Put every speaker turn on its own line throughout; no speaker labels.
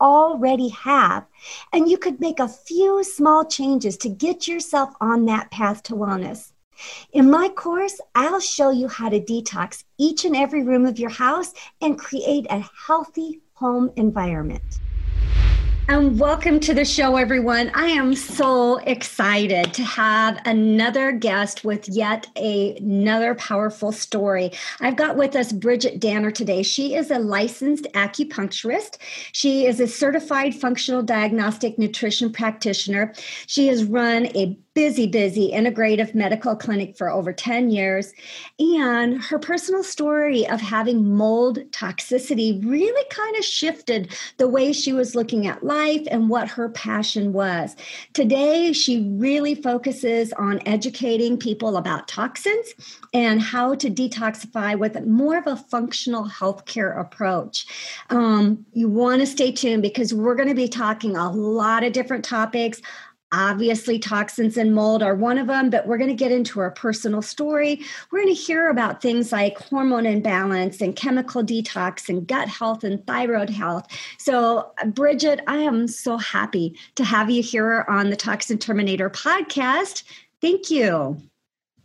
already have. And you could make a few small changes to get yourself on that path to wellness. In my course, I'll show you how to detox each and every room of your house and create a healthy home environment. And welcome to the show, everyone. I am so excited to have another guest with yet a, another powerful story. I've got with us Bridgit Danner today. She is a licensed acupuncturist. She is a certified functional diagnostic nutrition practitioner. She has run a busy, busy integrative medical clinic for over 10 years. And her personal story of having mold toxicity really kind of shifted the way she was looking at life and what her passion was. Today, she really focuses on educating people about toxins and how to detoxify with more of a functional healthcare approach. Um, you want to stay tuned because we're going to be talking a lot of different topics. Obviously, toxins and mold are one of them, but we're going to get into our personal story. We're going to hear about things like hormone imbalance and chemical detox and gut health and thyroid health. So, Bridgit, I am so happy to have you here on the Toxin Terminator podcast. Thank you.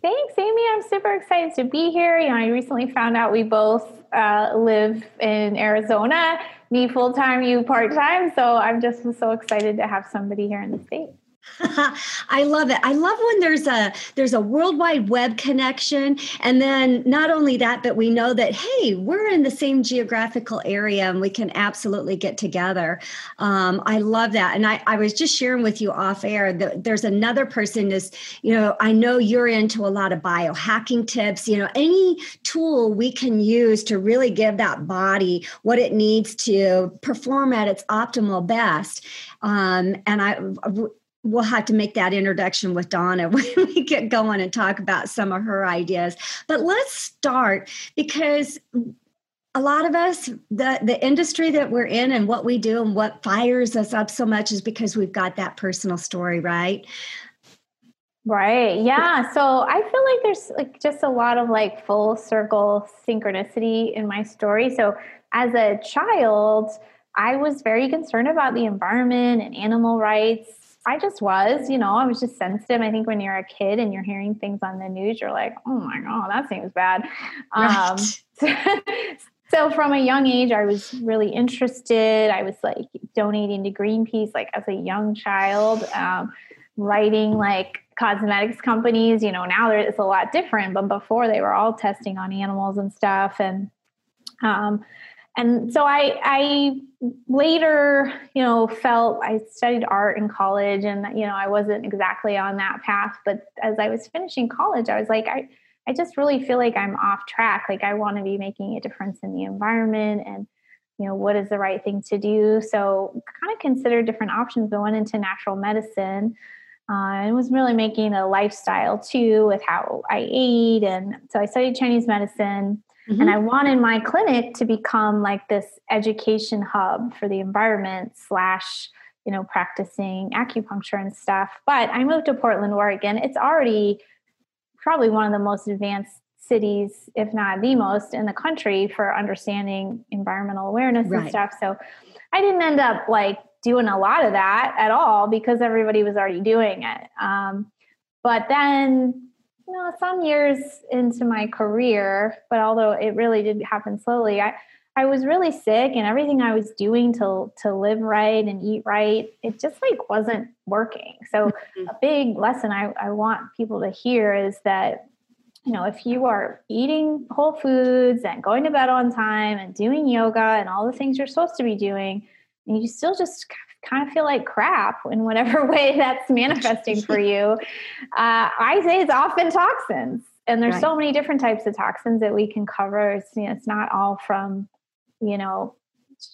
Thanks, Aimee. I'm super excited to be here. You know, I recently found out we both uh, live in Arizona, me full time, you part time. So I'm just so excited to have somebody here in the state.
I love it. I love when there's a there's a worldwide web connection and then not only that but we know that hey, we're in the same geographical area and we can absolutely get together. Um, I love that. And I, I was just sharing with you off air that there's another person is, you know, I know you're into a lot of biohacking tips, you know, any tool we can use to really give that body what it needs to perform at its optimal best. Um, and I we'll have to make that introduction with Donna when we get going and talk about some of her ideas. But let's start because a lot of us, the, the industry that we're in and what we do and what fires us up so much is because we've got that personal story, right?
Right. Yeah. So I feel like there's like just a lot of like full circle synchronicity in my story. So as a child, I was very concerned about the environment and animal rights I just was, you know, I was just sensitive. I think when you're a kid and you're hearing things on the news, you're like, oh my God, that seems bad. Right. Um, so, so from a young age, I was really interested. I was like donating to Greenpeace, like as a young child, um, writing like cosmetics companies. You know, now it's a lot different, but before they were all testing on animals and stuff. And um, and so I, I later, you know, felt I studied art in college, and you know, I wasn't exactly on that path. But as I was finishing college, I was like, I, I just really feel like I'm off track. Like I want to be making a difference in the environment, and you know, what is the right thing to do? So, kind of considered different options. I went into natural medicine. Uh, and was really making a lifestyle too with how I ate. And so I studied Chinese medicine Mm-hmm. And I wanted my clinic to become like this education hub for the environment slash, you know, practicing acupuncture and stuff. But I moved to Portland, Oregon. It's already probably one of the most advanced cities, if not the most in the country for understanding environmental awareness right. and stuff. So I didn't end up like doing a lot of that at all because everybody was already doing it. Um, but then you know, some years into my career, but although it really did happen slowly, I, I was really sick and everything I was doing to to live right and eat right, it just like wasn't working. So mm-hmm. a big lesson I, I want people to hear is that you know, if you are eating whole foods and going to bed on time and doing yoga and all the things you're supposed to be doing, and you still just kind of feel like crap in whatever way that's manifesting for you, uh, I say it's often toxins. And there's right. so many different types of toxins that we can cover. It's, you know, it's not all from, you know,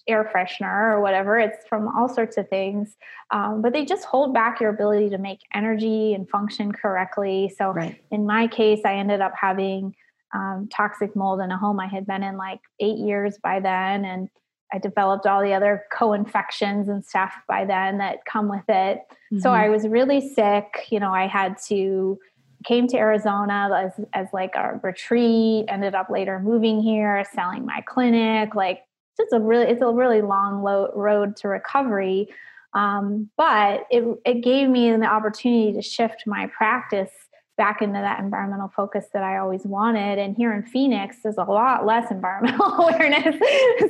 air freshener or whatever. It's from all sorts of things. Um, but they just hold back your ability to make energy and function correctly. So right. in my case, I ended up having um, toxic mold in a home I had been in like eight years by then. And I developed all the other co-infections and stuff by then that come with it. Mm-hmm. So I was really sick. You know, I had to came to Arizona as as like a retreat. Ended up later moving here, selling my clinic. Like it's a really it's a really long lo- road to recovery. Um, but it it gave me the opportunity to shift my practice back into that environmental focus that I always wanted. And here in Phoenix, there's a lot less environmental awareness.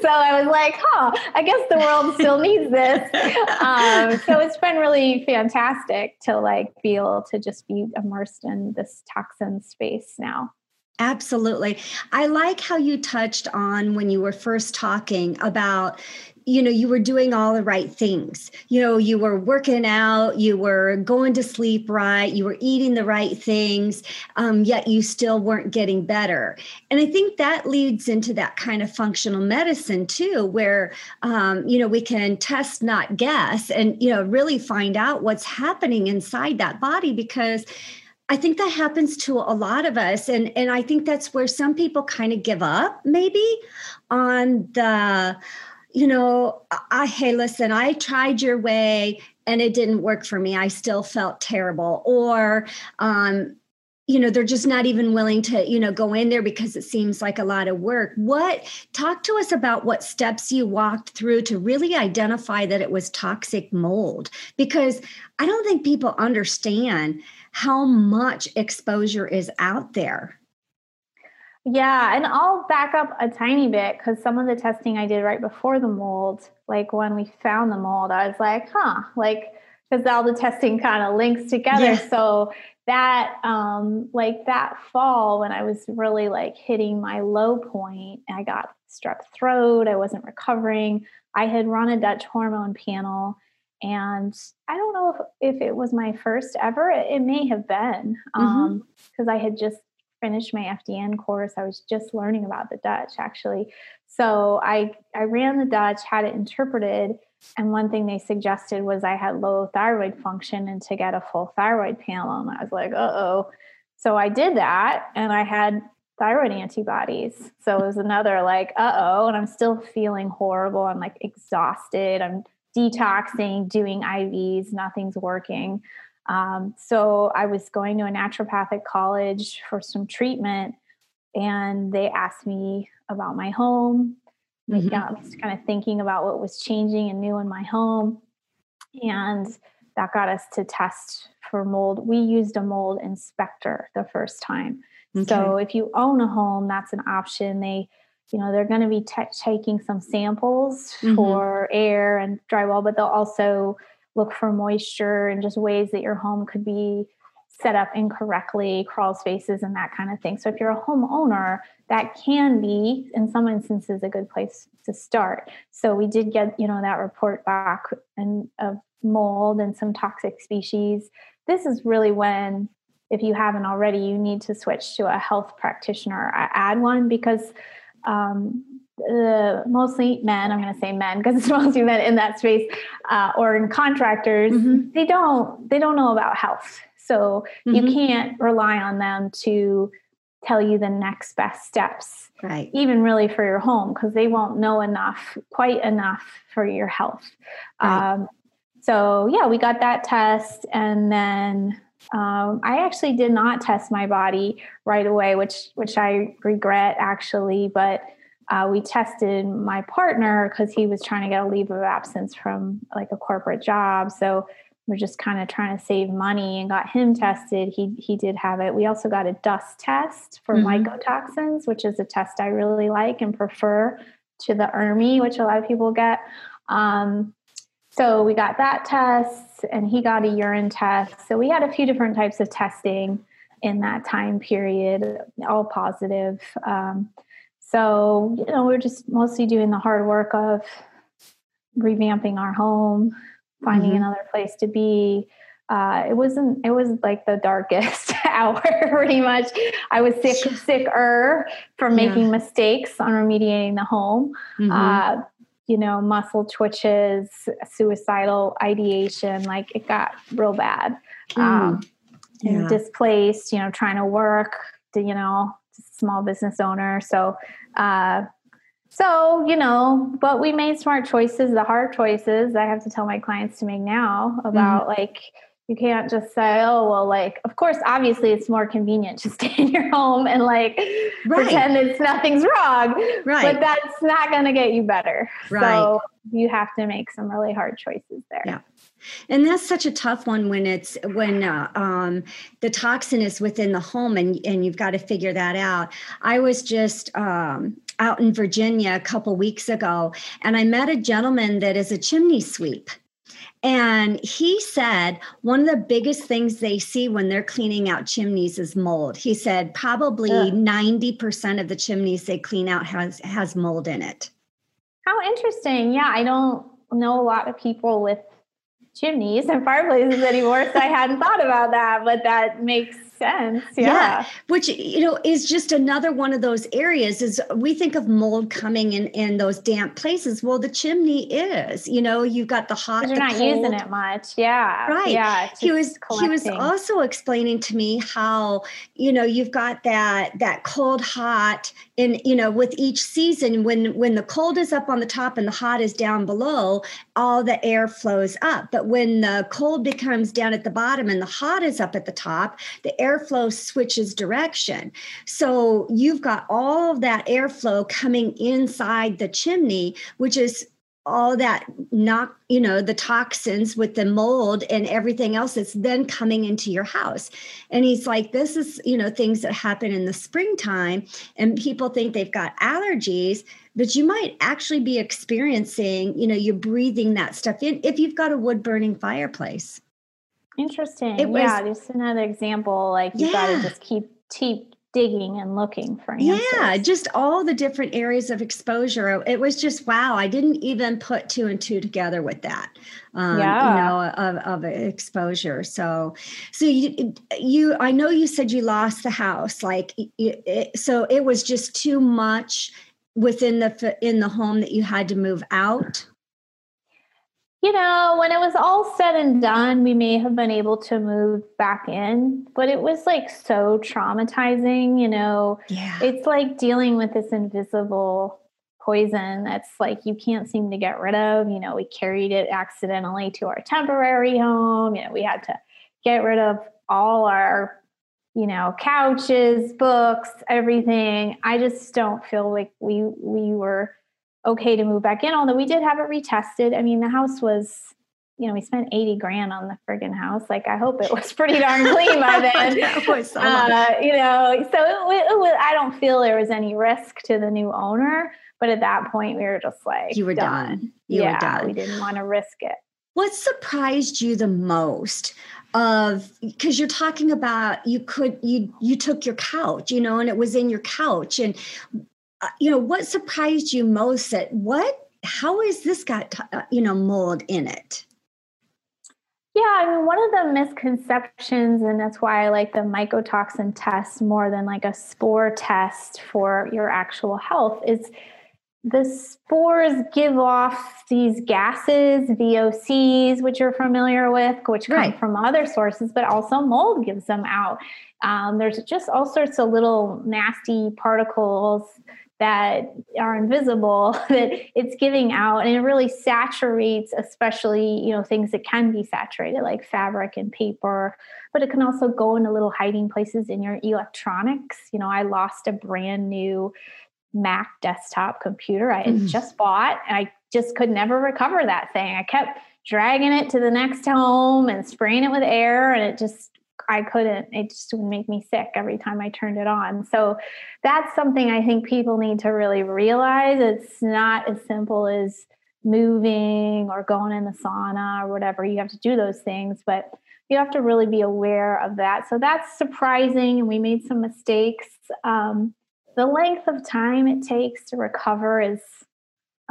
so I was like, huh, I guess the world still needs this. Um, so it's been really fantastic to like be able to just be immersed in this toxin space now.
Absolutely. I like how you touched on when you were first talking about you know you were doing all the right things you know you were working out you were going to sleep right you were eating the right things um, yet you still weren't getting better and i think that leads into that kind of functional medicine too where um, you know we can test not guess and you know really find out what's happening inside that body because I think that happens to a lot of us. And, and I think that's where some people kind of give up, maybe on the, you know, I, hey, listen, I tried your way and it didn't work for me. I still felt terrible. Or, um, you know, they're just not even willing to, you know, go in there because it seems like a lot of work. What, talk to us about what steps you walked through to really identify that it was toxic mold? Because I don't think people understand how much exposure is out there.
Yeah, and I'll back up a tiny bit because some of the testing I did right before the mold, like when we found the mold, I was like, huh, like, because all the testing kind of links together. Yeah. So that, um, like that fall when I was really like hitting my low point, I got strep throat, I wasn't recovering. I had run a Dutch hormone panel and I don't know if, if it was my first ever. It, it may have been because um, mm-hmm. I had just finished my FDN course. I was just learning about the Dutch actually. So I I ran the Dutch, had it interpreted, and one thing they suggested was I had low thyroid function and to get a full thyroid panel. And I was like, uh oh. So I did that, and I had thyroid antibodies. So it was another like, uh oh, and I'm still feeling horrible. I'm like exhausted. I'm detoxing, doing IVs, nothing's working. Um, so I was going to a naturopathic college for some treatment, and they asked me about my home. Mm-hmm. got me kind of thinking about what was changing and new in my home. And that got us to test for mold. We used a mold inspector the first time. Okay. So if you own a home, that's an option. They you know they're going to be t- taking some samples mm-hmm. for air and drywall but they'll also look for moisture and just ways that your home could be set up incorrectly crawl spaces and that kind of thing. So if you're a homeowner that can be in some instances a good place to start. So we did get you know that report back and of mold and some toxic species. This is really when if you haven't already you need to switch to a health practitioner. Add one because um, uh, mostly men, I'm going to say men because it's mostly men in that space, uh, or in contractors, mm-hmm. they don't they don't know about health, so mm-hmm. you can't rely on them to tell you the next best steps,
right?
Even really for your home because they won't know enough, quite enough for your health. Right. Um, so yeah, we got that test, and then um, I actually did not test my body right away, which which I regret actually. But uh, we tested my partner because he was trying to get a leave of absence from like a corporate job. So we're just kind of trying to save money and got him tested. He he did have it. We also got a dust test for mm-hmm. mycotoxins, which is a test I really like and prefer to the ERMI, which a lot of people get. Um, so we got that test, and he got a urine test. So we had a few different types of testing in that time period, all positive. Um, so, you know, we're just mostly doing the hard work of revamping our home, finding mm-hmm. another place to be. Uh, it wasn't, it was like the darkest hour, pretty much. I was sick, sicker from making yeah. mistakes on remediating the home. Mm-hmm. Uh, you know, muscle twitches, suicidal ideation, like it got real bad. Mm. Um, yeah. displaced, you know, trying to work, you know, small business owner. So, uh, so, you know, but we made smart choices, the hard choices I have to tell my clients to make now about mm-hmm. like, you can't just say, oh, well, like, of course, obviously it's more convenient to stay in your home and like right. pretend it's nothing's wrong. Right. But that's not going to get you better. Right. So you have to make some really hard choices there.
Yeah. And that's such a tough one when it's when uh, um, the toxin is within the home and, and you've got to figure that out. I was just um, out in Virginia a couple weeks ago and I met a gentleman that is a chimney sweep. And he said one of the biggest things they see when they're cleaning out chimneys is mold. He said probably yeah. 90% of the chimneys they clean out has has mold in it.
How interesting. Yeah, I don't know a lot of people with chimneys and fireplaces anymore, so I hadn't thought about that, but that makes sense. Yeah. yeah.
Which, you know, is just another one of those areas is we think of mold coming in in those damp places. Well, the chimney is, you know, you've got the hot.
You're not cold. using it much. Yeah.
Right.
Yeah.
He was, collecting. he was also explaining to me how, you know, you've got that, that cold, hot and, you know, with each season, when, when the cold is up on the top and the hot is down below, all the air flows up. But when the cold becomes down at the bottom and the hot is up at the top, the airflow switches direction. So you've got all of that airflow coming inside the chimney, which is all that knock you know the toxins with the mold and everything else that's then coming into your house and he's like this is you know things that happen in the springtime and people think they've got allergies but you might actually be experiencing you know you're breathing that stuff in if you've got a wood burning fireplace
Interesting. It was, yeah, just another example. Like you yeah. got to just keep keep digging and looking for answers.
Yeah, just all the different areas of exposure. It was just wow. I didn't even put two and two together with that. Um, yeah. you know, of, of exposure. So, so you, you, I know you said you lost the house. Like, it, so it was just too much within the in the home that you had to move out
you know, when it was all said and done, we may have been able to move back in, but it was like so traumatizing, you know. Yeah. It's like dealing with this invisible poison that's like you can't seem to get rid of. You know, we carried it accidentally to our temporary home. You know, we had to get rid of all our, you know, couches, books, everything. I just don't feel like we we were okay to move back in, although we did have it retested. I mean, the house was, you know, we spent 80 grand on the friggin' house. Like, I hope it was pretty darn clean by then. uh, you know, so it, it, was, I don't feel there was any risk to the new owner. But at that point, we were just like,
you were done. done. You
yeah,
were done.
We didn't want to risk it.
What surprised you the most of because you're talking about you could you you took your couch you know and it was in your couch and uh, you know, what surprised you most that what, how has this got, uh, you know, mold in it?
Yeah, I mean, one of the misconceptions, and that's why I like the mycotoxin test more than like a spore test for your actual health, is the spores give off these gases, VOCs, which you're familiar with, which come right. from other sources, but also mold gives them out. Um, there's just all sorts of little nasty particles that are invisible that it's giving out and it really saturates especially you know things that can be saturated like fabric and paper but it can also go into little hiding places in your electronics you know i lost a brand new mac desktop computer i had mm. just bought and i just could never recover that thing i kept dragging it to the next home and spraying it with air and it just I couldn't. It just would make me sick every time I turned it on. So that's something I think people need to really realize. It's not as simple as moving or going in the sauna or whatever. You have to do those things, but you have to really be aware of that. So that's surprising, and we made some mistakes. Um, the length of time it takes to recover is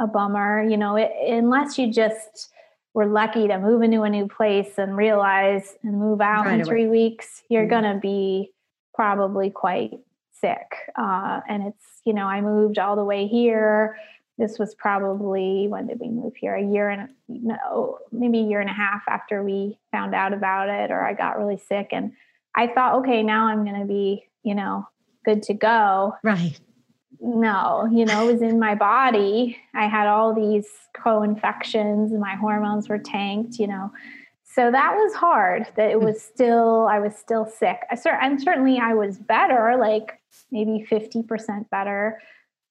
a bummer. You know, it, unless you just were lucky to move into a new place and realize and move out right in three away. weeks, you're mm-hmm. going to be probably quite sick. Uh, and it's, you know, I moved all the way here. This was probably when did we move here? A year and no, maybe a year and a half after we found out about it, or I got really sick. And I thought, okay, now I'm going to be, you know, good to go.
Right
no, you know, it was in my body. I had all these co-infections and my hormones were tanked, you know. So that was hard that it was still, I was still sick. I cer- and certainly I was better, like maybe 50% better,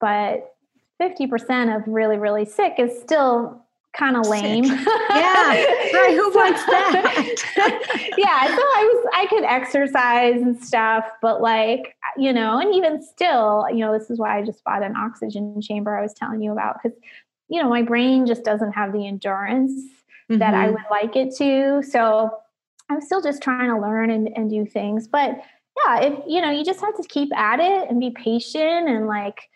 but 50% of really, really sick is still kind of lame.
yeah, right. Who wants that?
yeah, so I was I could exercise and stuff, but like you know, and even still, you know, this is why I just bought an oxygen chamber I was telling you about because you know my brain just doesn't have the endurance mm-hmm. that I mm-hmm. would like it to. So I'm still just trying to learn and, and do things, but yeah, if you know, you just have to keep at it and be patient and like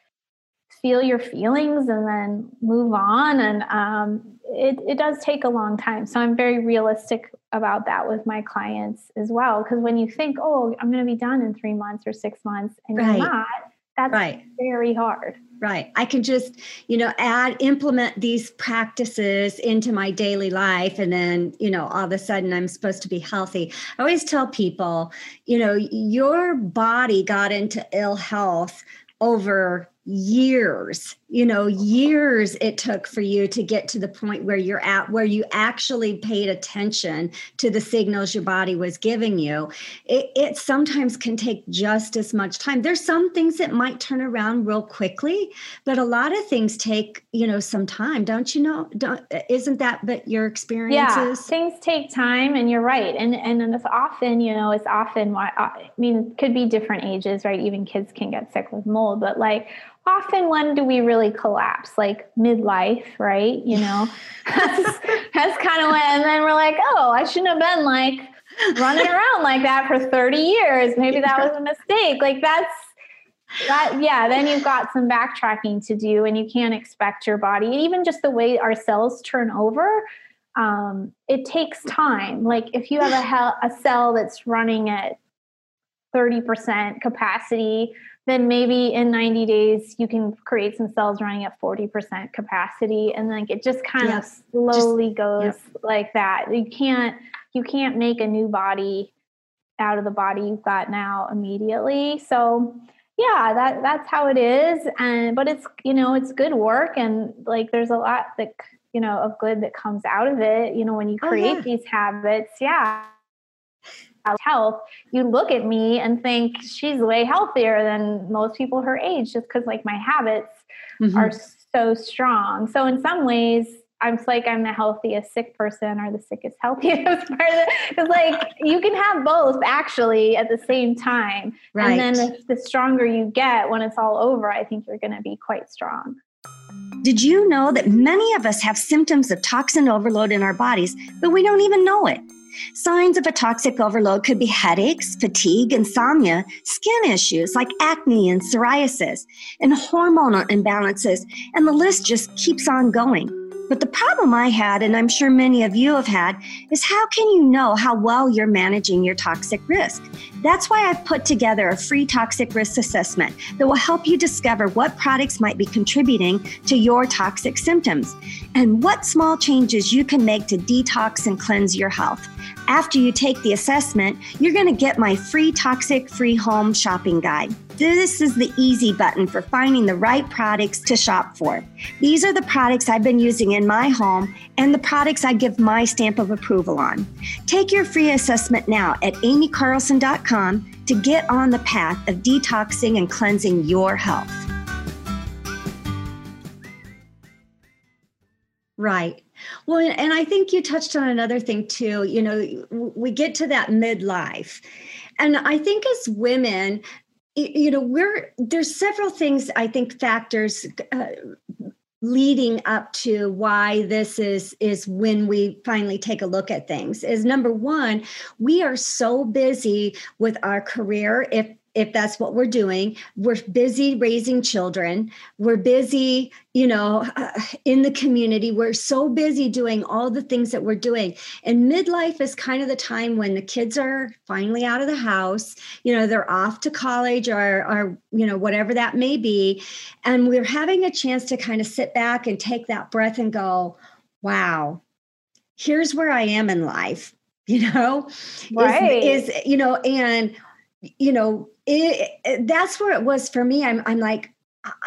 feel your feelings and then move on. And um, it, it does take a long time. So I'm very realistic about that with my clients as well. Because when you think, oh, I'm going to be done in three months or six months, and right. you're not, that's right. very hard.
Right. I can just, you know, add, implement these practices into my daily life. And then, you know, all of a sudden I'm supposed to be healthy. I always tell people, you know, your body got into ill health over years you know years it took for you to get to the point where you're at where you actually paid attention to the signals your body was giving you. It, it, sometimes can take just as much time. There's some things that might turn around real quickly but a lot of things take you know some time don't you know? Don't isn't that but your experiences
yeah things take time and you're right and and it's often you know it's often why i mean could be different ages right? Even kids can get sick with mold but like often when do we really collapse? Like midlife right? You know? That's, that's kind of when and then we're like oh i shouldn't have been like running around like that for 30 years. Maybe that was a mistake. Like that's that yeah then you've got some backtracking to do and you can't expect your body even just the way our cells turn over um, it takes time. Like if you have a, a cell that's running at 30% capacity then maybe in 90 days you can create some cells running at 40% capacity. And like it just kind of slowly just, goes like that. You can't you can't make a new body out of the body you've got now immediately. So yeah that that's how it is. And but it's you know it's good work. And like there's a lot that you know of good that comes out of it you know when you oh, create oh, yeah. these habits. Yeah health, you look at me and think she's way healthier than most people her age just because like my habits mm-hmm. are so strong. So in some ways, I'm like I'm the healthiest sick person or the sickest healthiest person. Because like you can have both actually at the same time. Right. And then the, the stronger you get when it's all over, I think you're gonna be quite strong.
Did you know that many of us have symptoms of toxin overload in our bodies, but we don't even know it? Signs of a toxic overload could be headaches, fatigue, insomnia, skin issues like acne and psoriasis, and hormonal imbalances, and the list just keeps on going. But the problem I had, and I'm sure many of you have had, is how can you know how well you're managing your toxic risk? That's why I've put together a free toxic risk assessment that will help you discover what products might be contributing to your toxic symptoms and what small changes you can make to detox and cleanse your health. After you take the assessment, you're going to get my free toxic free home shopping guide. This is the easy button for finding the right products to shop for. These are the products I've been using in my home and the products I give my stamp of approval on. Take your free assessment now at aimeecarlson.com to get on the path of detoxing and cleansing your health.
Right. Well, and I think you touched on another thing too. You know, we get to that midlife. And I think as women, you know, we're there's several things I think factors uh, leading up to why this is is when we finally take a look at things is number one we are so busy with our career. If if that's what we're doing. We're busy raising children. We're busy you know uh, in the community. We're so busy doing all the things that we're doing. And midlife is kind of the time when the kids are finally out of the house. You know they're off to college or or you know whatever that may be. And we're having a chance to kind of sit back and take that breath and go wow here's where i am in life you know?
Right.
is, is you know and you know it, it, that's where it was for me. I'm, I'm like,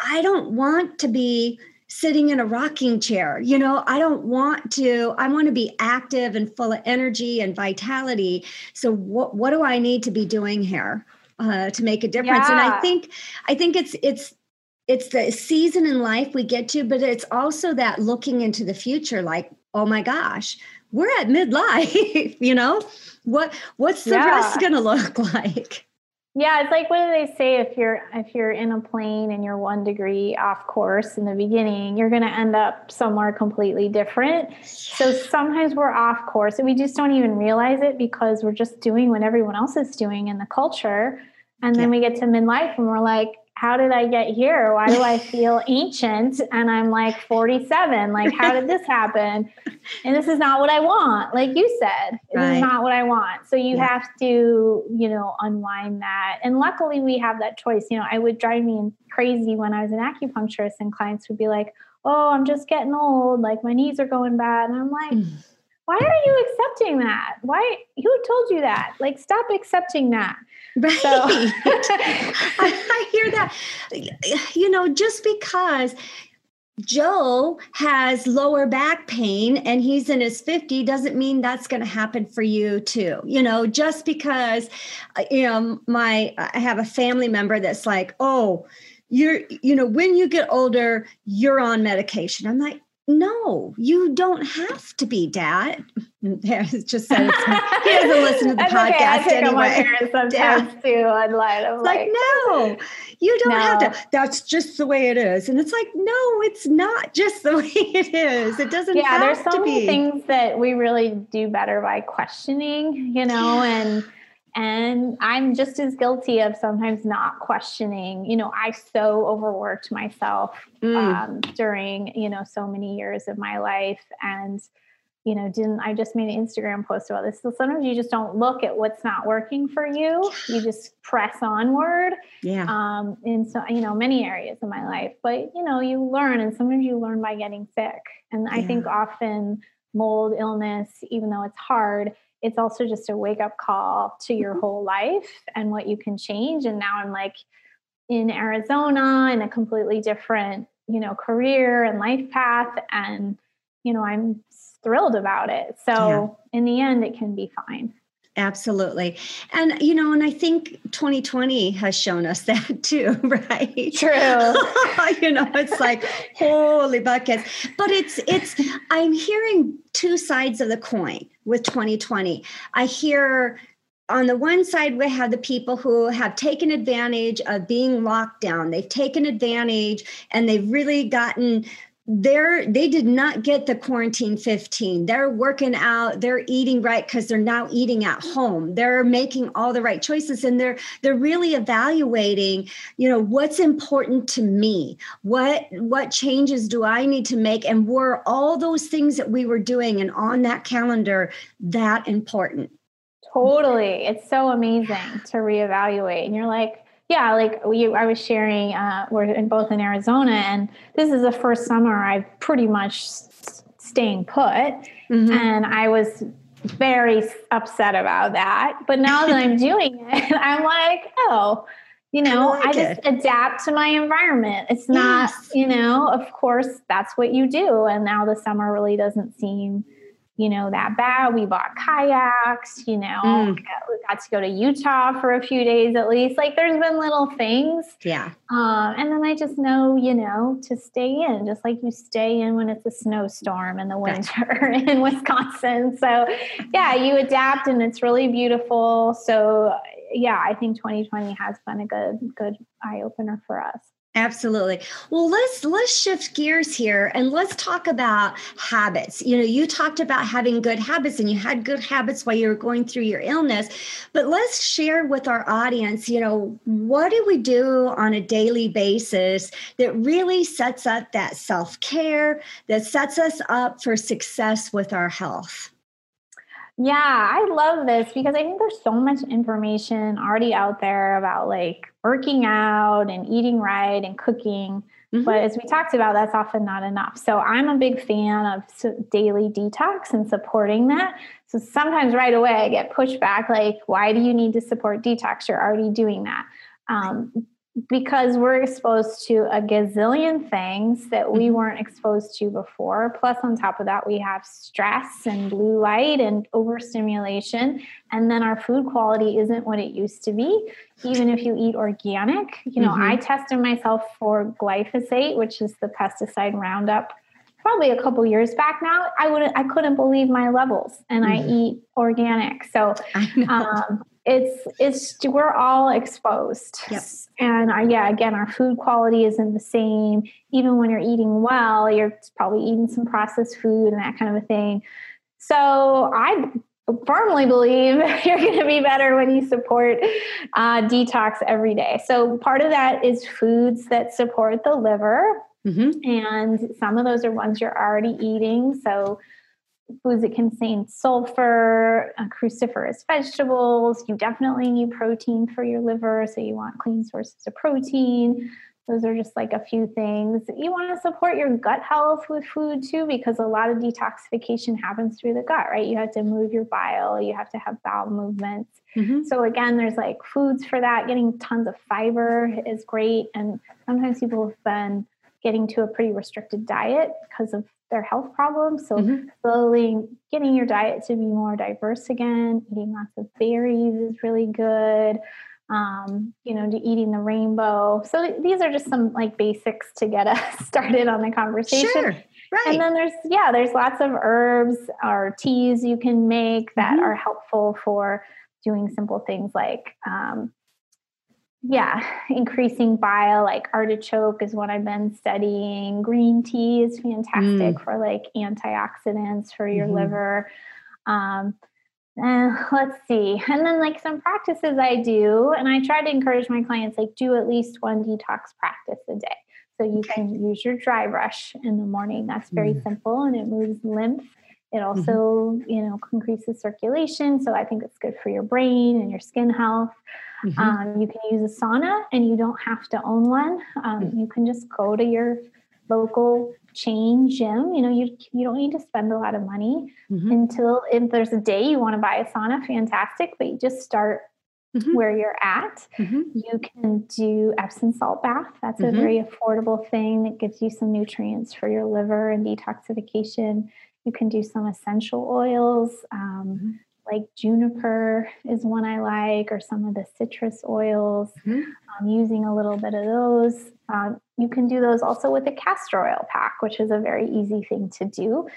I don't want to be sitting in a rocking chair. You know, I don't want to, I want to be active and full of energy and vitality. So what, what do I need to be doing here uh, to make a difference? Yeah. And I think, I think it's, it's, it's the season in life we get to, but it's also that looking into the future, like, oh my gosh, we're at midlife, you know, what, what's the yeah. rest going to look like?
Yeah, it's like what do they say if you're if you're in a plane and you're one degree off course in the beginning, you're going to end up somewhere completely different. So sometimes we're off course and we just don't even realize it because we're just doing what everyone else is doing in the culture. And then yeah. we get to midlife and we're like, how did I get here? Why do I feel ancient? And I'm like 47. Like, how did this happen? And this is not what I want. Like you said, this right. is not what I want. So you yeah. have to, you know, unwind that. And luckily we have that choice. You know, I would drive me crazy when I was an acupuncturist and clients would be like, oh, I'm just getting old. Like my knees are going bad. And I'm like, mm. why are you accepting that? Why? Who told you that? Like, stop accepting that.
Right. So. I, I hear that. You know, just because Joe has lower back pain and he's in his 50 doesn't mean that's going to happen for you too. You know, just because uh, you know my I have a family member that's like, "Oh, you're you know, when you get older, you're on medication." I'm like, no, you don't have to be dad. It's just said he doesn't listen to the podcast okay. I anyway. My
parents sometimes yeah. too online. I'm
like, like, no, you don't no. have to. That's just the way it is. And it's like, no, it's not just the way it is. It doesn't. Yeah,
there's so
many
be. things that we really do better by questioning, you know, and and I'm just as guilty of sometimes not questioning. You know, I so overworked myself mm. um, during, you know, so many years of my life. And, you know, didn't I just made an Instagram post about this? So sometimes you just don't look at what's not working for you. You just press onward.
Yeah.
Um, in so, you know, many areas of my life. But, you know, you learn and sometimes you learn by getting sick. And I think often mold illness, even though it's hard, it's also just a wake up call to your mm-hmm. whole life and what you can change. And now I'm like in Arizona in a completely different, you know, career and life path. And, you know, I'm thrilled about it. So yeah. in the end, it can be fine.
Absolutely. And, you know, and I think 2020 has shown us that too, right?
True.
you know, it's like, holy buckets. But it's, it's, I'm hearing two sides of the coin with 2020. I hear on the one side, we have the people who have taken advantage of being locked down. They've taken advantage and they've really gotten they're they did not get the quarantine 15 they're working out they're eating right because they're now eating at home. They're making all the right choices and they're they're really evaluating you know what's important to me? What what changes do i need to make? And were all those things that we were doing and on that calendar that important?
Totally. It's so amazing to reevaluate and you're like yeah, like we, I was sharing, uh, we're in both in Arizona, and this is the first summer I've pretty much staying put, mm-hmm. and I was very upset about that. But now that I'm doing it, I'm like, oh, you know, I, like I just it. adapt to my environment. It's not, yes. you know, of course, that's what you do. And now the summer really doesn't seem you know, that bad. We bought kayaks, you know, mm. we got to go to Utah for a few days at least. Like there's been little things.
Yeah.
Um, and then I just know, you know, to stay in, just like you stay in when it's a snowstorm in the winter in Wisconsin. So yeah, you adapt and it's really beautiful. So yeah, I think 2020 has been a good, good eye opener for us.
Absolutely. Well, let's let's shift gears here and let's talk about habits. You know, you talked about having good habits and you had good habits while you were going through your illness, but let's share with our audience, you know, what do we do on a daily basis that really sets up that self-care, that sets us up for success with our health?
Yeah, I love this because I think there's so much information already out there about like working out and eating right and cooking. Mm-hmm. But as we talked about, that's often not enough. So I'm a big fan of daily detox and supporting that. So sometimes right away I get pushback like, why do you need to support detox? You're already doing that. Um, because we're exposed to a gazillion things that we mm-hmm. weren't exposed to before. Plus, on top of that, we have stress and blue light and overstimulation. And then our food quality isn't what it used to be. Even if you eat organic, you know, mm-hmm. I tested myself for glyphosate, which is the pesticide Roundup probably a couple years back now i wouldn't i couldn't believe my levels and mm-hmm. i eat organic so um, it's it's we're all exposed.
Yes
and uh, yeah again our food quality isn't the same. Even when you're eating well you're probably eating some processed food and that kind of a thing. So i firmly believe you're going to be better when you support uh, detox every day. So part of that is foods that support the liver. Mm-hmm. and some of those are ones you're already eating. So foods that contain sulfur, uh, cruciferous vegetables. You definitely need protein for your liver, so you want clean sources of protein. Those are just like a few things. You want to support your gut health with food too, because a lot of detoxification happens through the gut, right? You have to move your bile, you have to have bowel movements. Mm-hmm. So, again, there's like foods for that. Getting tons of fiber is great. And sometimes people have been getting to a pretty restricted diet because of their health problems. So mm-hmm. slowly getting your diet to be more diverse again, eating lots of berries is really good. Um, you know, to eating the rainbow. So these are just some like basics to get us started on the conversation.
Sure. Right.
And then there's yeah, there's lots of herbs or teas you can make that mm-hmm. are helpful for doing simple things like um, yeah, increasing bile, like artichoke is what I've been studying. Green tea is fantastic mm. for like antioxidants for your mm-hmm. liver. Um, and let's see. And then like some practices I do, and I try to encourage my clients like do at least one detox practice a day. So you can use your dry brush in the morning. That's very mm. simple and it moves lymph. It mm-hmm. also, mm-hmm. you know, increases circulation. So I think it's good for your brain and your skin health. Mm-hmm. Um, you can use a sauna and you don't have to own one. Um, mm-hmm. You can just go to your local chain gym. You know, you, you don't need to spend a lot of money mm-hmm. until if there's a day you want to buy a sauna, fantastic, but you just start Mm-hmm. where you're at. Mm-hmm. You can do Epsom salt bath. That's mm-hmm. a very affordable thing that gives you some nutrients for your liver and detoxification. You can do some essential oils. Um, mm-hmm like juniper is one I like, or some of the citrus oils. Mm-hmm. Um, using a little bit of those. Um, you can do those also with a castor oil pack, which is a very easy thing to do.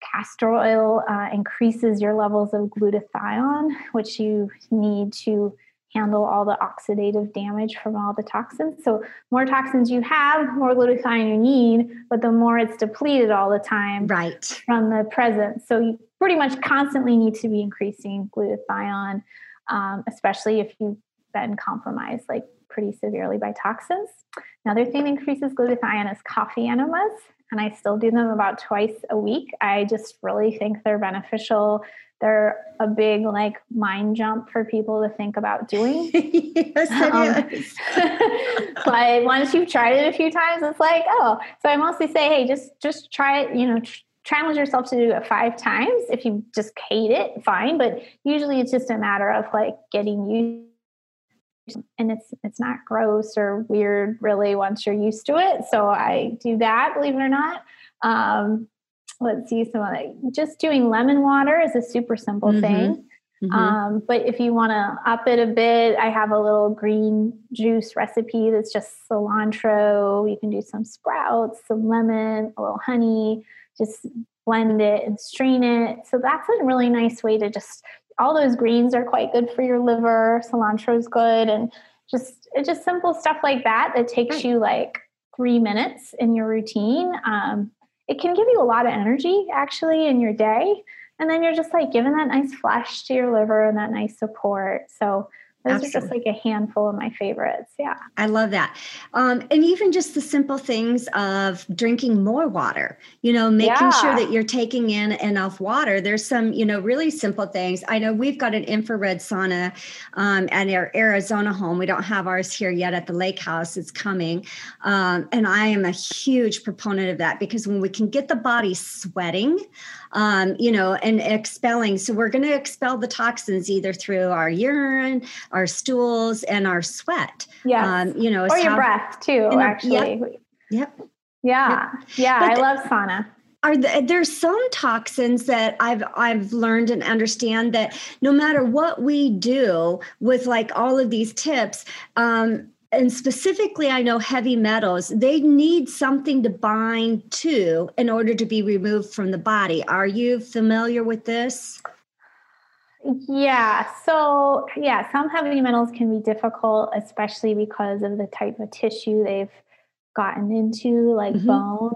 Castor oil uh, increases your levels of glutathione, which you need to handle all the oxidative damage from all the toxins. So, more toxins you have, more glutathione you need, but the more it's depleted all the time
right.
from the present. So, you pretty much constantly need to be increasing glutathione, um, especially if you've been compromised like pretty severely by toxins. Another thing that increases glutathione is coffee enemas, and I still do them about twice a week. I just really think they're beneficial. They're a big like mind jump for people to think about doing. yes, um, but once you've tried it a few times, it's like, oh. So I mostly say, hey, just just try it. You know, challenge yourself to do it five times. If you just hate it, fine. But usually it's just a matter of like getting used and it's it's not gross or weird really once you're used to it. So I do that, believe it or not. Um, let's see some of it. Just doing lemon water is a super simple mm-hmm. thing. Mm-hmm. Um, but if you want to up it a bit, I have a little green juice recipe that's just cilantro. You can do some sprouts, some lemon, a little honey, just blend it and strain it. So that's a really nice way to just, all those greens are quite good for your liver. Cilantro is good. And just, just simple stuff like that that takes you like three minutes in your routine. Um, it can give you a lot of energy actually in your day. And then you're just like giving that nice flush to your liver and that nice support. So those Absolutely. are just like a handful of my favorites. Yeah.
I love that. Um, and even just the simple things of drinking more water, you know, making yeah. sure that you're taking in enough water. There's some, you know, really simple things. I know we've got an infrared sauna um, at our Arizona home. We don't have ours here yet at the lake house. It's coming. Um, and I am a huge proponent of that because when we can get the body sweating, um, you know, and expelling. So we're going to expel the toxins either through our urine, our stools, and our sweat.
Yeah. Um, you know, or your how, breath too, actually.
Yep. yep.
Yeah. Yep. Yeah. But I love sauna
are the, there's some toxins that I've I've learned and understand that no matter what we do with like all of these tips, um, and specifically i know heavy metals they need something to bind to in order to be removed from the body are you familiar with this
yeah so yeah some heavy metals can be difficult especially because of the type of tissue they've gotten into like mm-hmm. bone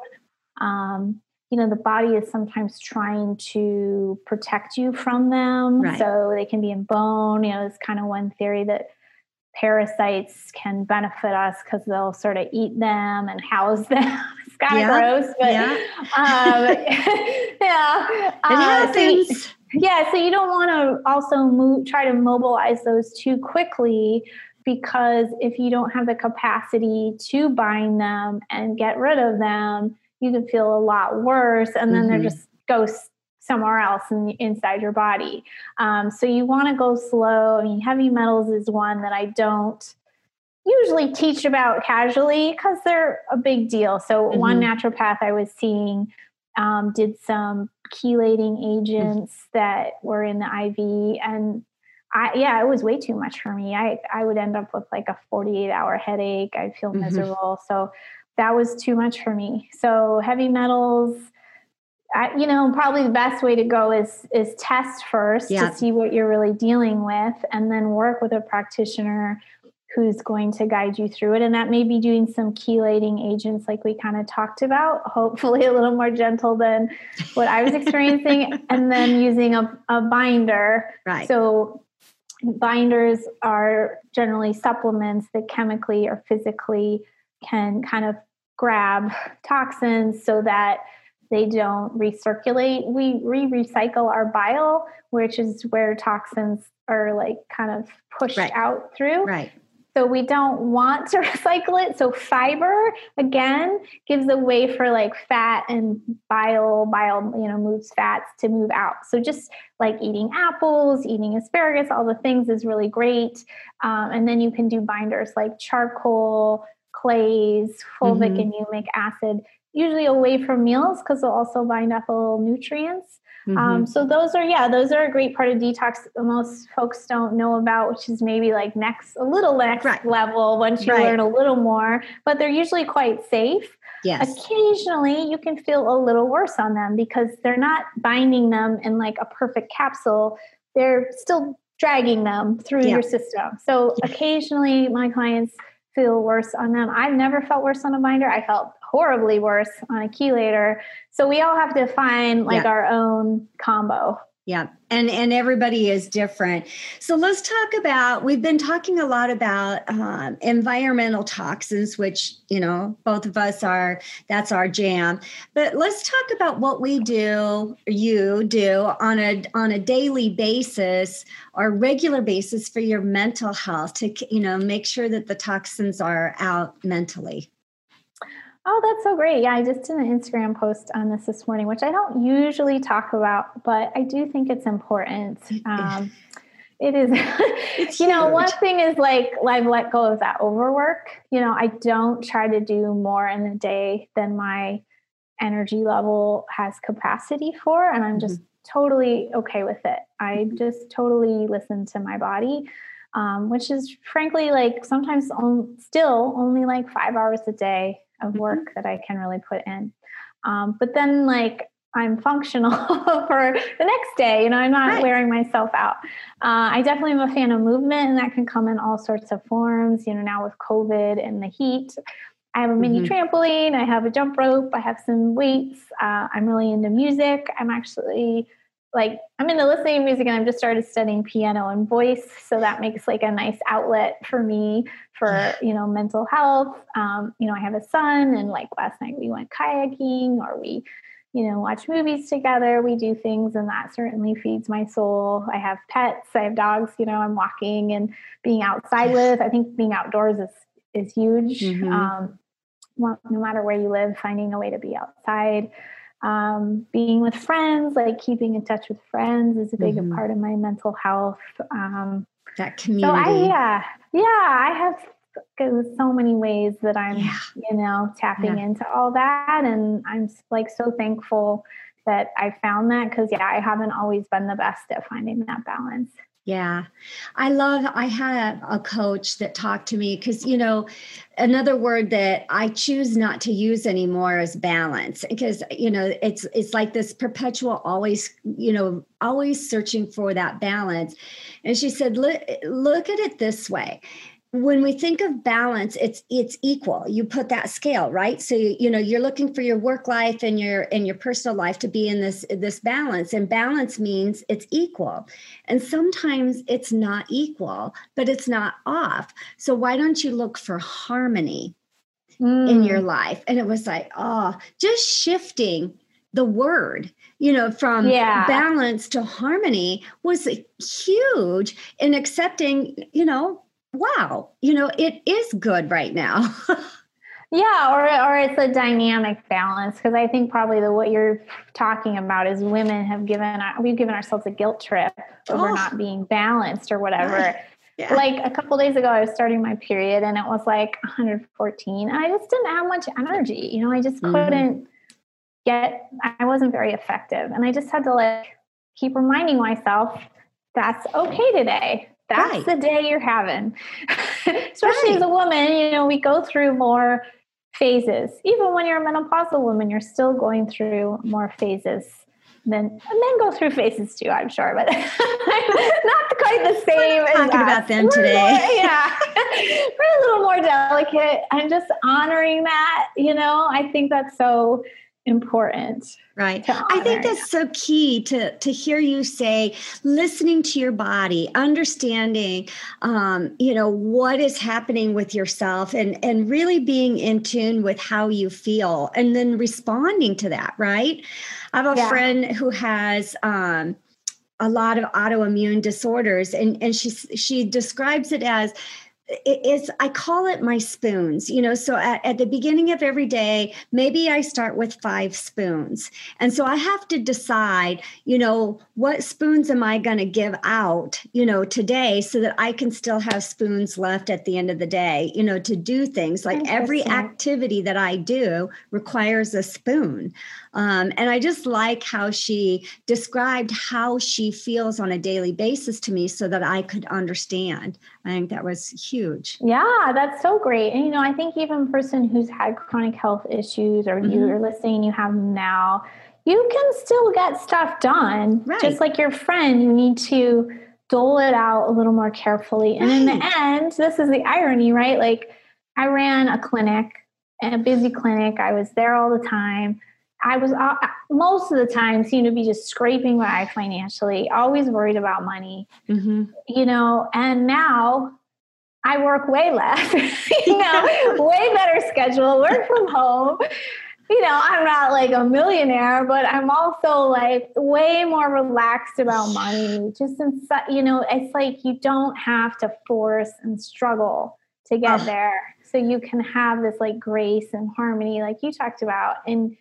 um, you know the body is sometimes trying to protect you from them right. so they can be in bone you know it's kind of one theory that parasites can benefit us because they'll sort of eat them and house them. it's kind of yeah, gross, but yeah, um, yeah.
it uh.
So you, yeah, so you don't want to also move, try to mobilize those too quickly because if you don't have the capacity to bind them and get rid of them, you can feel a lot worse, and then mm-hmm. they're just ghosts somewhere else in, inside your body. Um, so you want to go slow. I mean, heavy metals is one that I don't usually teach about casually because they're a big deal. So mm-hmm. one naturopath I was seeing um, did some chelating agents mm-hmm. that were in the IV and I, yeah, it was way too much for me. I, I would end up with like a 48 hour headache. I'd feel mm-hmm. miserable. So that was too much for me. So heavy metals, I, you know, probably the best way to go is is test first yeah. to see what you're really dealing with, and then work with a practitioner who's going to guide you through it. And that may be doing some chelating agents, like we kind of talked about, hopefully a little more gentle than what I was experiencing, and then using a, a binder.
Right.
So binders are generally supplements that chemically or physically can kind of grab toxins so that they don't recirculate. We re recycle our bile, which is where toxins are like kind of pushed right. out through.
Right.
So we don't want to recycle it. So fiber again gives a way for like fat and bile, bile, you know, moves fats to move out. So just like eating apples, eating asparagus, all the things is really great. Um, and then you can do binders like charcoal, clays, fulvic mm-hmm. and humic acid usually away from meals because they'll also bind up a little nutrients. Um, mm-hmm. Um, so those are yeah, those are a great part of detox. Most folks don't know about, which is maybe like next a little next right. level once you right. learn a little more. But they're usually quite safe.
Yes.
Occasionally, you can feel a little worse on them because they're not binding them in like a perfect capsule. They're still dragging them through yeah. your system. So occasionally, my clients feel worse on them. I've never felt worse on a binder. I felt horribly worse on a chelator. So we all have to find like yeah. our own combo.
Yeah. And and everybody is different. So let's talk about we've been talking a lot about um, environmental toxins, which you know both of us are that's our jam. But let's talk about what we do, you do on a on a daily basis or regular basis for your mental health to you know make sure that the toxins are out mentally.
Oh, that's so great. Yeah, I just did an Instagram post on this this morning, which I don't usually talk about, but I do think it's important. Um, it is, it's you know, one thing is like, I've let go of that overwork. You know, I don't try to do more in a day than my energy level has capacity for. And I'm just mm-hmm. totally okay with it. I just totally listen to my body. Um, which is frankly like sometimes on, still only like five hours a day of mm-hmm. work mm-hmm. that I can really put in. Um, but then like I'm functional for the next day. You know, I'm not right. wearing myself out. Uh, I definitely am a fan of movement, and that can come in all sorts of forms. You know, now with COVID and the heat, I have a mini mm-hmm. trampoline, I have a jump rope, I have some weights. Uh, I'm really into music. I'm actually like I'm into listening to music, and I've just started studying piano and voice, so that makes like a nice outlet for me for you know mental health. Um, you know, I have a son, and like last night we went kayaking, or we you know, watch movies together. We do things, and that certainly feeds my soul. I have pets, I have dogs, you know, I'm walking and being outside with. I think being outdoors is is huge. Mm-hmm. Um, well, no matter where you live, finding a way to be outside. Um, being with friends, like keeping in touch with friends, is a big mm-hmm. part of my mental health. Um,
that community.
So I, yeah, yeah, I have so many ways that I'm, yeah. you know, tapping yeah. into all that. And I'm like so thankful that I found that because, yeah, I haven't always been the best at finding that balance.
Yeah. I love, I had a coach that talked to me because, you know, another word that I choose not to use anymore is balance because, you know, it's, it's like this perpetual always, you know, always searching for that balance. And she said, look, look at it this way when we think of balance it's it's equal. You put that scale right? So you, you know you're looking for your work life and your and your personal life to be in this this balance and balance means it's equal. And sometimes it's not equal but it's not off. So why don't you look for harmony mm. in your life? And it was like oh just shifting the word you know from yeah. balance to harmony was huge in accepting you know wow, you know, it is good right now.
yeah, or or it's a dynamic balance because I think probably the what you're talking about is women have given we've given ourselves a guilt trip over oh. not being balanced or whatever. Right. Yeah. Like a couple days ago, I was starting my period and it was like 114. And I just didn't have much energy. You know, I just mm-hmm. couldn't get, I wasn't very effective. And I just had to like keep reminding myself that's okay today that's right. the day you're having. Especially right. as a woman, you know, we go through more phases. Even when you're a menopausal woman, you're still going through more phases than men go through phases too, I'm sure, but not quite the same.
We're talking about them We're today.
More, yeah. We're a little more delicate. I'm just honoring that, you know, I think that's so important
right. i think that's so key to to hear you say listening to your body understanding um, you know what is happening with yourself and and really being in tune with how you feel and then responding to that right? I have a yeah. friend who has um, a lot of autoimmune disorders and and she she describes it as it's i call it my spoons you know so at, at, the beginning of every day maybe i start with five spoons. And so i have to decide you know what spoons am i going to give out you know today so that i can still have spoons left at the end of the day you know to do things. Like every activity that i do requires a spoon um, and I just like how she described how she feels on a daily basis to me so that I could understand. I think that was huge.
Yeah, that's so great. And, you know, I think even a person who's had chronic health issues or mm-hmm. you're listening, you have them now, you can still get stuff done. Right. Just like your friend, you need to dole it out a little more carefully. And right. in the end, this is the irony, right? Like, I ran a clinic, a busy clinic. I was there all the time. I was uh, most of the time seemed to be just scraping by financially, always worried about money, mm-hmm. you know. And now I work way less, you know, way better schedule, work from home. You know, I'm not like a millionaire, but I'm also like way more relaxed about money. Just in, you know, it's like you don't have to force and struggle to get oh. there. So you can have this like grace and harmony, like you talked about, and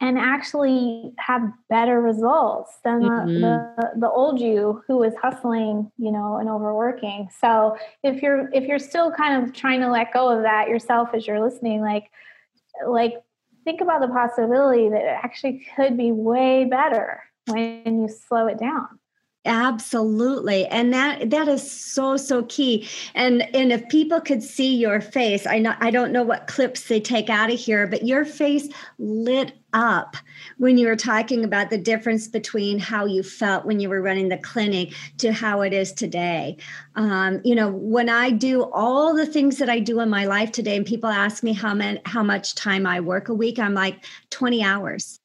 and actually have better results than mm-hmm. the, the, the old you who was hustling you know and overworking so if you're if you're still kind of trying to let go of that yourself as you're listening like like think about the possibility that it actually could be way better when you slow it down.
Absolutely. And that that is so so key. And and if people could see your face, I know I don't know what clips they take out of here, but your face lit up when you were talking about the difference between how you felt when you were running the clinic to how it is today. Um, you know, when I do all the things that I do in my life today, and people ask me how many, how much time I work a week, I'm like 20 hours.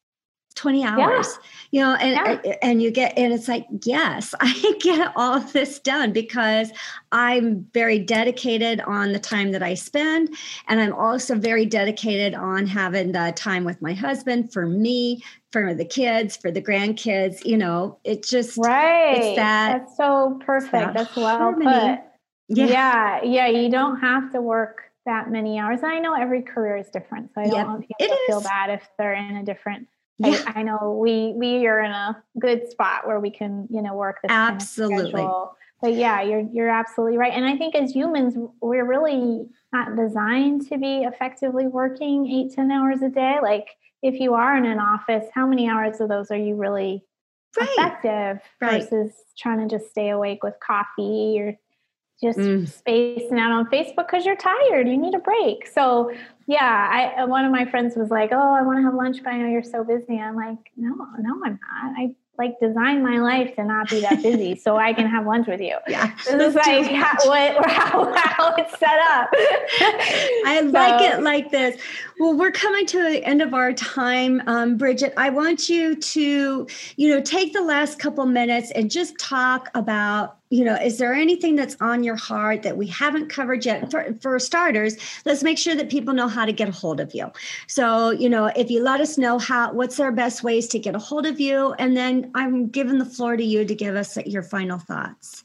20 hours yeah. you know and yeah. and you get and it's like yes i get all this done because i'm very dedicated on the time that i spend. And i'm also very dedicated on having the time with my husband for me for the kids for the grandkids you know it just
right. it's that that's so perfect that that's well put. Yeah. yeah. Yeah. You don't have to work that many hours. And i know every career is different so i don't yep. want people to feel bad if they're in a different yeah. I, I, know we we are in a good spot where we can you know work this
absolutely.
Kind of but yeah, you're you're absolutely right. And I think as humans, we're really not designed to be effectively working eight ten hours a day. Like if you are in an office, how many hours of those are you really right. effective right. versus trying to just stay awake with coffee or just mm. spacing out on Facebook because you're tired. You need a break. So yeah, I uh, one of my friends was like, "Oh, I want to have lunch, but I know you're so busy." I'm like, "No, no, I'm not. I like design my life to not be that busy so I can have lunch with you.
Yeah.
This is like how, what, how, how it's set up.
I so. like it like this. Well, we're coming to the end of our time, um, Bridgit. I want you to, you know, take the last couple minutes and just talk about you know, is there anything that's on your heart that we haven't covered yet? For, for, starters, let's make sure that people know how to get a hold of you. So, you know, if you let us know how, what's their best ways to get a hold of you, and then I'm giving the floor to you to give us your final thoughts.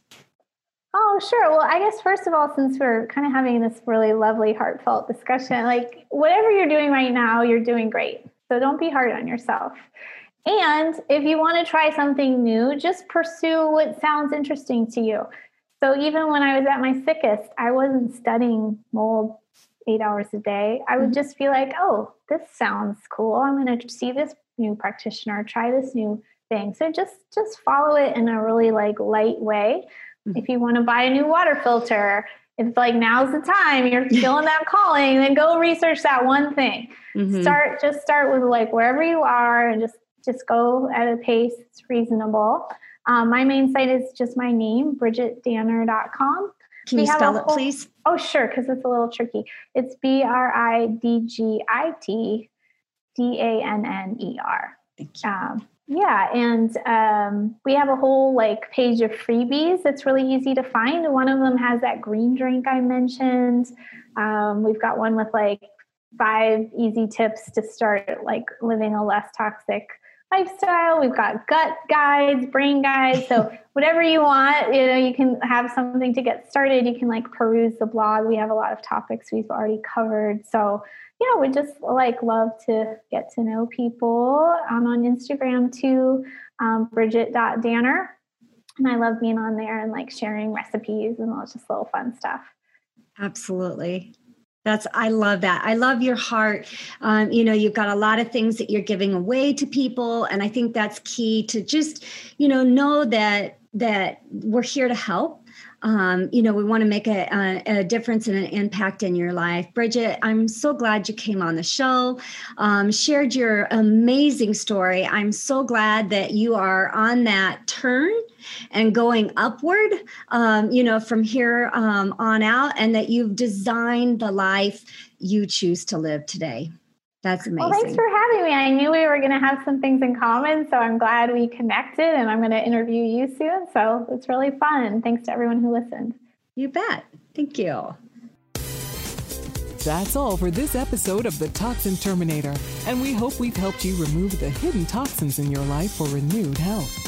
Oh, sure. Well, I guess first of all, since we're kind of having this really lovely, heartfelt discussion, like whatever you're doing right now, you're doing great. So don't be hard on yourself. And if you want to try something new, just pursue what sounds interesting to you. So even when I was at my sickest, I wasn't studying mold eight hours a day. I would mm-hmm. just be like, oh, this sounds cool. I'm going to see this new practitioner, try this new thing. So just just follow it in a really like light way. Mm-hmm. If you want to buy a new water filter, it's like now's the time you're feeling that calling, then go research that one thing. Mm-hmm. Start just start with like wherever you are and just just go at a pace that's reasonable. Um, my main site is just my name, bridgitdanner.com.
Can we you spell whole, it, please?
Oh, sure, because it's a little tricky. It's B R I D G I T D A N N E R. Thank you. Um, yeah, and um, we have a whole like page of freebies. It's really easy to find. One of them has that green drink I mentioned. Um, we've got one with like five easy tips to start like living a less toxic lifestyle. We've got gut guides, brain guides. So whatever you want, you know, you can have something to get started. You can like peruse the blog. We have a lot of topics we've already covered. So yeah, we just like love to get to know people. I'm on Instagram too, um, Bridgit.Danner. And I love being on there and like sharing recipes and all just little fun stuff.
Absolutely. That's I love that. I love your heart. Um, you know, you've got a lot of things that you're giving away to people, and I think that's key to just, you know, know that that we're here to help. Um, you know, we want to make a, a, a, difference and an impact in your life. Bridgit, I'm so glad you came on the show, um, shared your amazing story. I'm so glad that you are on that turn and going upward, um, you know, from here um, on out, and that you've designed the life you choose to live today. That's amazing.
Well, thanks for having me. I knew we were going to have some things in common, so I'm glad we connected and I'm going to interview you soon. So it's really fun. Thanks to everyone who listened.
You bet. Thank you.
That's all for this episode of The Toxin Terminator, and we hope we've helped you remove the hidden toxins in your life for renewed health.